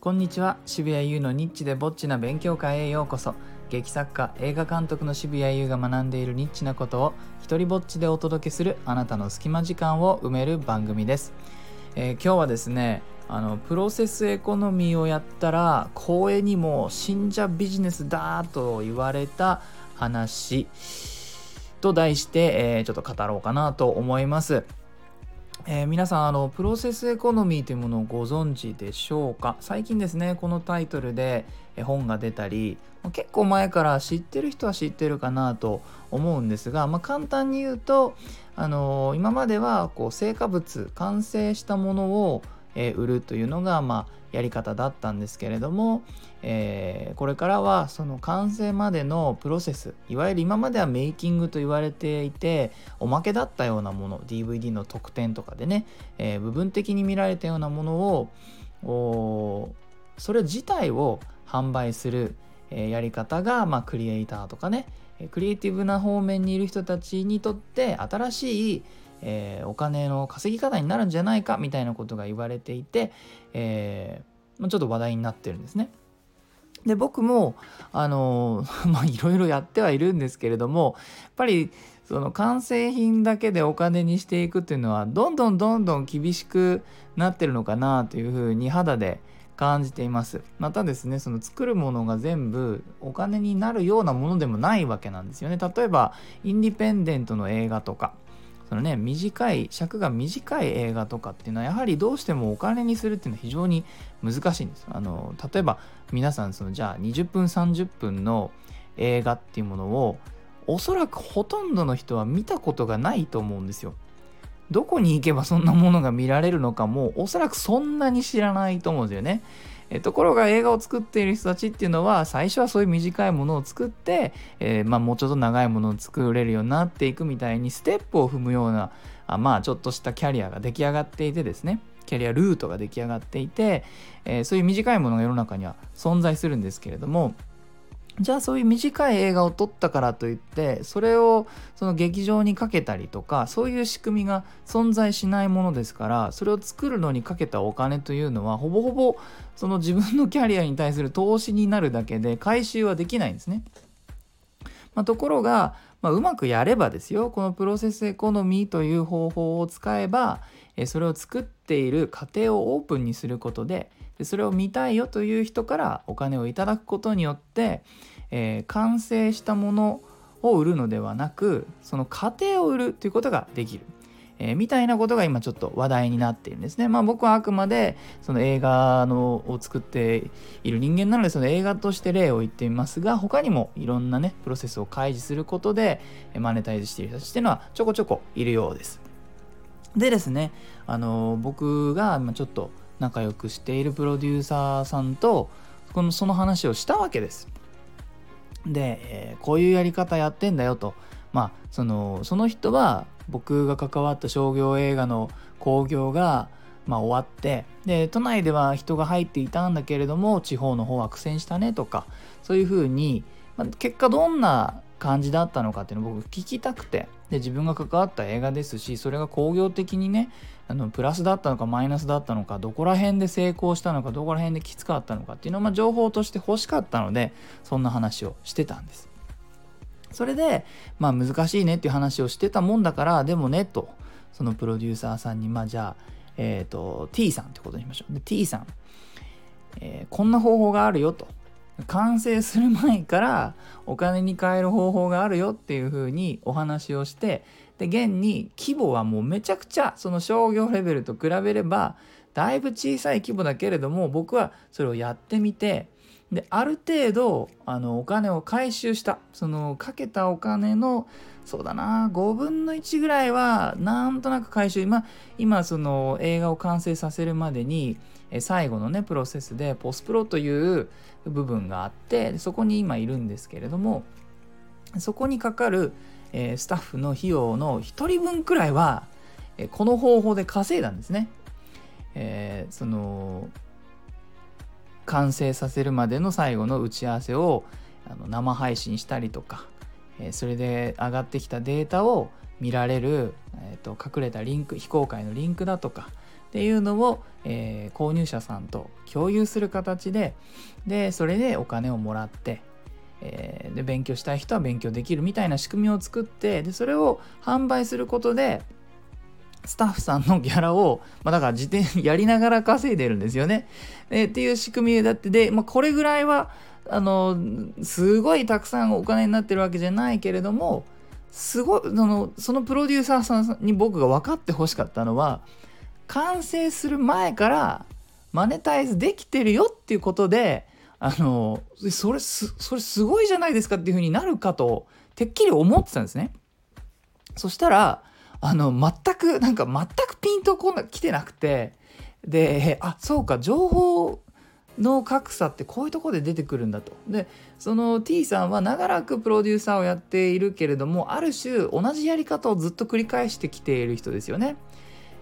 こんにちは。渋谷優のニッチでぼっちな勉強会へようこそ。劇作家映画監督の渋谷優が学んでいるニッチなことを一人ぼっちでお届けするあなたの隙間時間を埋める番組です、えー、今日はですねあのプロセスエコノミーをやったら公営にも信者ビジネスだと言われた話と題して、えー、ちょっと語ろうかなと思います。えー、皆さんあのプロセスエコノミーというものをご存知でしょうか？最近ですねこのタイトルで本が出たり結構前から知ってる人は知ってるかなと思うんですが、まあ、簡単に言うと、あのー、今まではこう成果物完成したものをえ売るというのが、まあ、やり方だったんですけれども、えー、これからはその完成までのプロセスいわゆる今まではメイキングと言われていておまけだったようなもの DVD の特典とかでね、えー、部分的に見られたようなものをそれ自体を販売する、えー、やり方が、まあ、クリエイターとかねクリエイティブな方面にいる人たちにとって新しいえー、お金の稼ぎ方になるんじゃないかみたいなことが言われていて、えー、ちょっと話題になってるんですね。で僕もあの まあいろいろやってはいるんですけれどもやっぱりその完成品だけでお金にしていくっていうのはどんどんどんどん厳しくなってるのかなというふうに肌で感じていますまたですねその作るものが全部お金になるようなものでもないわけなんですよね例えばインディペンデントの映画とかそのね短い尺が短い映画とかっていうのはやはりどうしてもお金にするっていうのは非常に難しいんですあの例えば皆さんそのじゃあ20分30分の映画っていうものをおそらくほとんどの人は見たことがないと思うんですよ。どこに行けばそんなものが見られるのかもおそらくそんなに知らないと思うんですよね。えところが映画を作っている人たちっていうのは最初はそういう短いものを作って、えー、まあ、もうちょっと長いものを作れるようになっていくみたいにステップを踏むようなあまあちょっとしたキャリアが出来上がっていてですね。キャリアルートが出来上がっていて、えー、そういう短いものが世の中には存在するんですけれどもじゃあそういう短い映画を撮ったからといってそれをその劇場にかけたりとかそういう仕組みが存在しないものですからそれを作るのにかけたお金というのはほぼほぼその自分のキャリアに対する投資になるだけで回収はできないんですね。まあ、ところが、まあ、うまくやればですよこのプロセスエコノミーという方法を使えばそれを作っている過程をオープンにすることででそれを見たいよという人からお金をいただくことによって、えー、完成したものを売るのではなくその過程を売るということができる。えー、みたいなことが今ちょっと話題になっているんですね。まあ僕はあくまでその映画のを作っている人間なのでその映画として例を言ってみますが他にもいろんなねプロセスを開示することでマネタイズしている人たちっていうのはちょこちょこいるようです。でですねあの僕がちょっと仲良くしているプロデューサーさんとこのその話をしたわけです。で、えー、こういうやり方やってんだよと。まあそのその人は僕が関わった商業映画の興行が、まあ、終わってで都内では人が入っていたんだけれども地方の方は苦戦したねとかそういうふうに、まあ、結果どんな感じだったのかっていうのを僕聞きたくてで自分が関わった映画ですしそれが工業的にねあのプラスだったのかマイナスだったのかどこら辺で成功したのかどこら辺できつかったのかっていうのを、まあ、情報として欲しかったのでそんな話をしてたんです。それでまあ難しいねっていう話をしてたもんだからでもねとそのプロデューサーさんにまあじゃあえっ、ー、と T さんってことにしましょう。で T さん、えー、こんな方法があるよと。完成する前からお金に換える方法があるよっていうふうにお話をしてで現に規模はもうめちゃくちゃその商業レベルと比べればだいぶ小さい規模だけれども僕はそれをやってみてである程度あのお金を回収したそのかけたお金のそうだな5分の1ぐらいはなんとなく回収。今今その映画を完成させるまでに最後のねプロセスでポスプロという部分があってそこに今いるんですけれどもそこにかかる、えスタッフの費用の1人分くらいは、えこの方法で稼いだんですね。えー、その完成させるまでの最後の打ち合わせをあの生配信したりとか、えそれで上がってきたデータを見られる、えーと、隠れたリンク非公開のリンクだとかっていうのを、えー、購入者さんと共有する形ででそれでお金をもらってえー、で勉強したい人は勉強できるみたいな仕組みを作ってでそれを販売することでスタッフさんのギャラを、まあ、だから自転やりながら稼いでるんですよね。えー、っていう仕組みだってで、まあ、これぐらいはあのすごいたくさんお金になってるわけじゃないけれどもすごいそのそのプロデューサーさんに僕が分かってほしかったのは完成する前からマネタイズできてるよっていうことであのそれすそれすごいじゃないですかっていう風になるかとてっきり思ってたんですね。そしたらあの全くなんか全くピンとこな来てなくてであそうか情報の格差ってこういうとこで出てくるんだと。でその T さんは長らくプロデューサーをやっているけれどもある種同じやり方をずっと繰り返してきている人ですよね。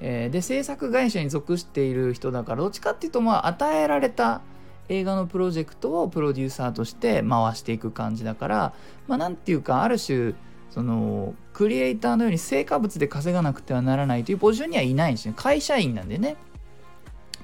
えー、で制作会社に属している人だからどっちかっていうとまあ与えられた映画のプロジェクトをプロデューサーとして回していく感じだからまあ何て言うかある種そのクリエイターのように成果物で稼がなくてはならないというポジションにはいないし、ね、会社員なんでね。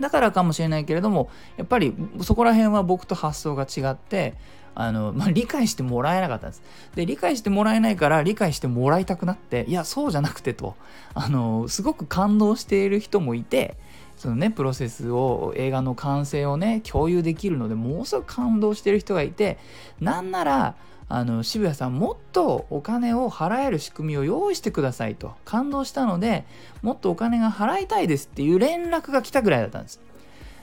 だからかもしれないけれどもやっぱりそこら辺は僕と発想が違ってあの、まあ、理解してもらえなかったんです。で理解してもらえないから理解してもらいたくなっていやそうじゃなくてとあのすごく感動している人もいてそのねプロセスを映画の完成をね共有できるのでもうすぐ感動してる人がいてなんならあの渋谷さんもっとお金を払える仕組みを用意してくださいと感動したのでもっとお金が払いたいですっていう連絡が来たぐらいだったんです。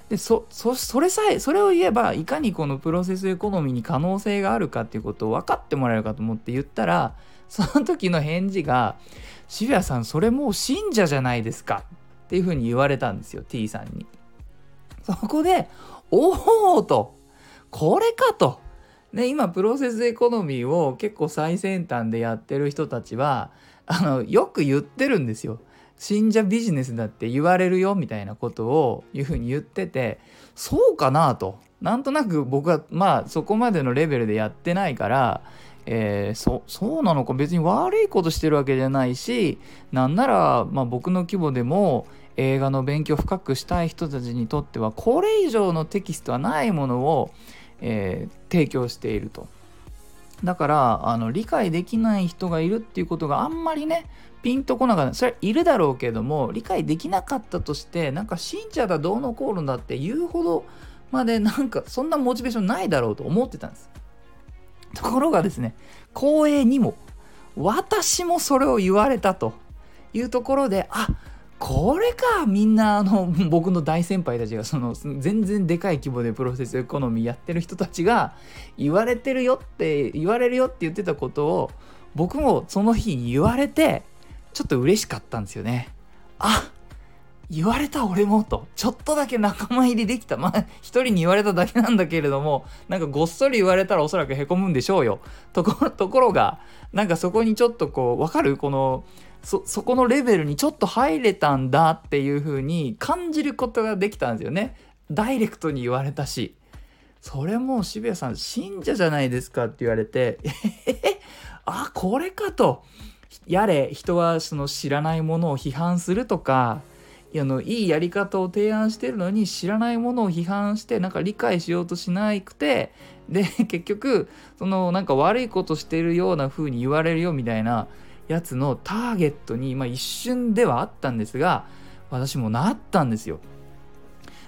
でそそれさえそれを言えばいかにこのプロセスエコノミーに可能性があるかっていうことを分かってもらえるかと思って言ったらその時の返事が「渋谷さんそれもう信者じゃないですか」っていうふうに言われたんですよ T さんに。そこでおおとこれかと。ね、今プロセスエコノミーを結構最先端でやってる人たちはあのよく言ってるんですよ。信者ビジネスだって言われるよみたいなことをいうふうに言っててそうかなとなんとなく僕はまあそこまでのレベルでやってないからえー、そそうなのか別に悪いことしてるわけじゃないしなんなら、まあ、僕の規模でも映画の勉強深くしたい人たちにとってはこれ以上のテキストはないものを、えー、提供していると。だからあの理解できない人がいるっていうことがあんまりねピンとこなかったそれはいるだろうけども理解できなかったとしてなんか信者だどうのこうのだって言うほどまでなんかそんなモチベーションないだろうと思ってたんです。ところがですね光栄にも私もそれを言われたというところであこれかみんなあの 僕の大先輩たちがその全然でかい規模でプロセスエコノミーやってる人たちが言われてるよって言われるよって言ってたことを僕もその日言われてちょっと嬉しかったんですよね。あ言われた俺もと。ちょっとだけ仲間入りできた。まあ一人に言われただけなんだけれどもなんかごっそり言われたらおそらくへこむんでしょうよ。とこところがなんかそこにちょっとこうわかる？このそそこのレベルにちょっと入れたんだっていう風に感じることができたんですよね。ダイレクトに言われたし。それも渋谷さん信者じゃないですかって言われてえー、あこれかと。やれ人はその知らないものを批判するとかあのいいやり方を提案してるのに知らないものを批判してなんか理解しようとしなくてで 結局そのなんか悪いことしてるような風に言われるよみたいなやつのターゲットに、まあ、一瞬ではあったんですが私もなったんですよ。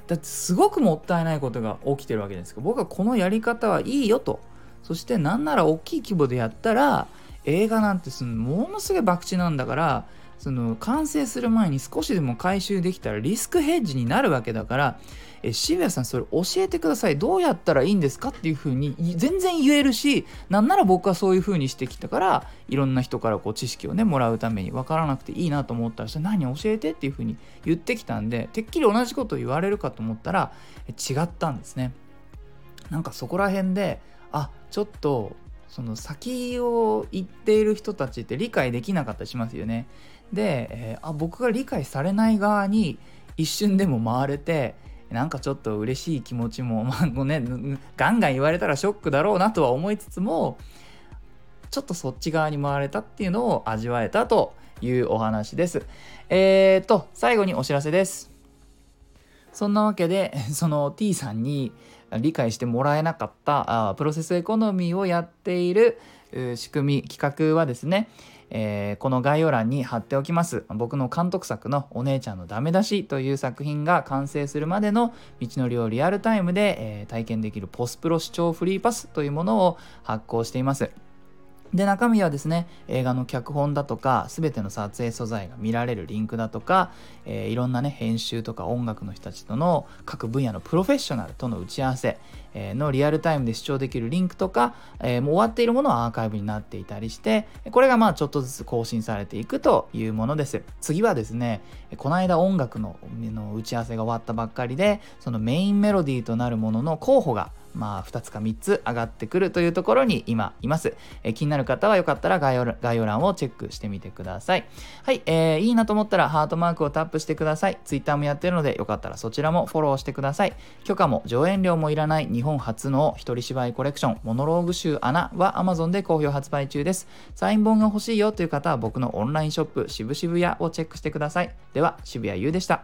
だってすごくもったいないことが起きてるわけですけど僕はこのやり方はいいよとそしてなんなら大きい規模でやったら映画なんてそのものすごい博打なんだからその完成する前に少しでも回収できたらリスクヘッジになるわけだからえ渋谷さんそれ教えてください。どうやったらいいんですかっていうふうに全然言えるしなんなら僕はそういうふうにしてきたからいろんな人からこう知識をねもらうために分からなくていいなと思ったらそれ何教えてっていうふうに言ってきたんでてっきり同じことを言われるかと思ったら違ったんですね。なんかそこら辺であちょっとその先を言っている人たちって理解できなかったりしますよねで、えー、あ僕が理解されない側に一瞬でも回れてなんかちょっと嬉しい気持ちも、まあね、ガンガン言われたらショックだろうなとは思いつつもちょっとそっち側に回れたっていうのを味わえたというお話です。えーと、最後にお知らせです。そんなわけで その T さんに理解してもらえなかったあプロセスエコノミーをやっている仕組み企画はですねえー、この概要欄に貼っておきます僕の監督作の「お姉ちゃんのダメ出し」という作品が完成するまでの道のりをリアルタイムで、えー、体験できるポスプロ視聴フリーパスというものを発行しています。で中身はですね映画の脚本だとか全ての撮影素材が見られるリンクだとか、えー、いろんなね編集とか音楽の人たちとの各分野のプロフェッショナルとの打ち合わせ、えー、のリアルタイムで視聴できるリンクとか、えー、もう終わっているものはアーカイブになっていたりしてこれがまあちょっとずつ更新されていくというものです。次はですねこの間音楽のの打ち合わせが終わったばっかりでそのメインメロディーとなるものの候補がまあ、2つか3つ上がってくるというところに今います。え、気になる方はよかったら概要概要欄をチェックしてみてください。はい、えー、いいなと思ったらハートマークをタップしてください。Twitter もやってるのでよかったらそちらもフォローしてください。許可も上演料もいらない日本初の一人芝居コレクションモノローグ集アナは Amazon で好評発売中です。サイン本が欲しいよという方は僕のオンラインショップ渋々屋をチェックしてください。では渋谷優でした。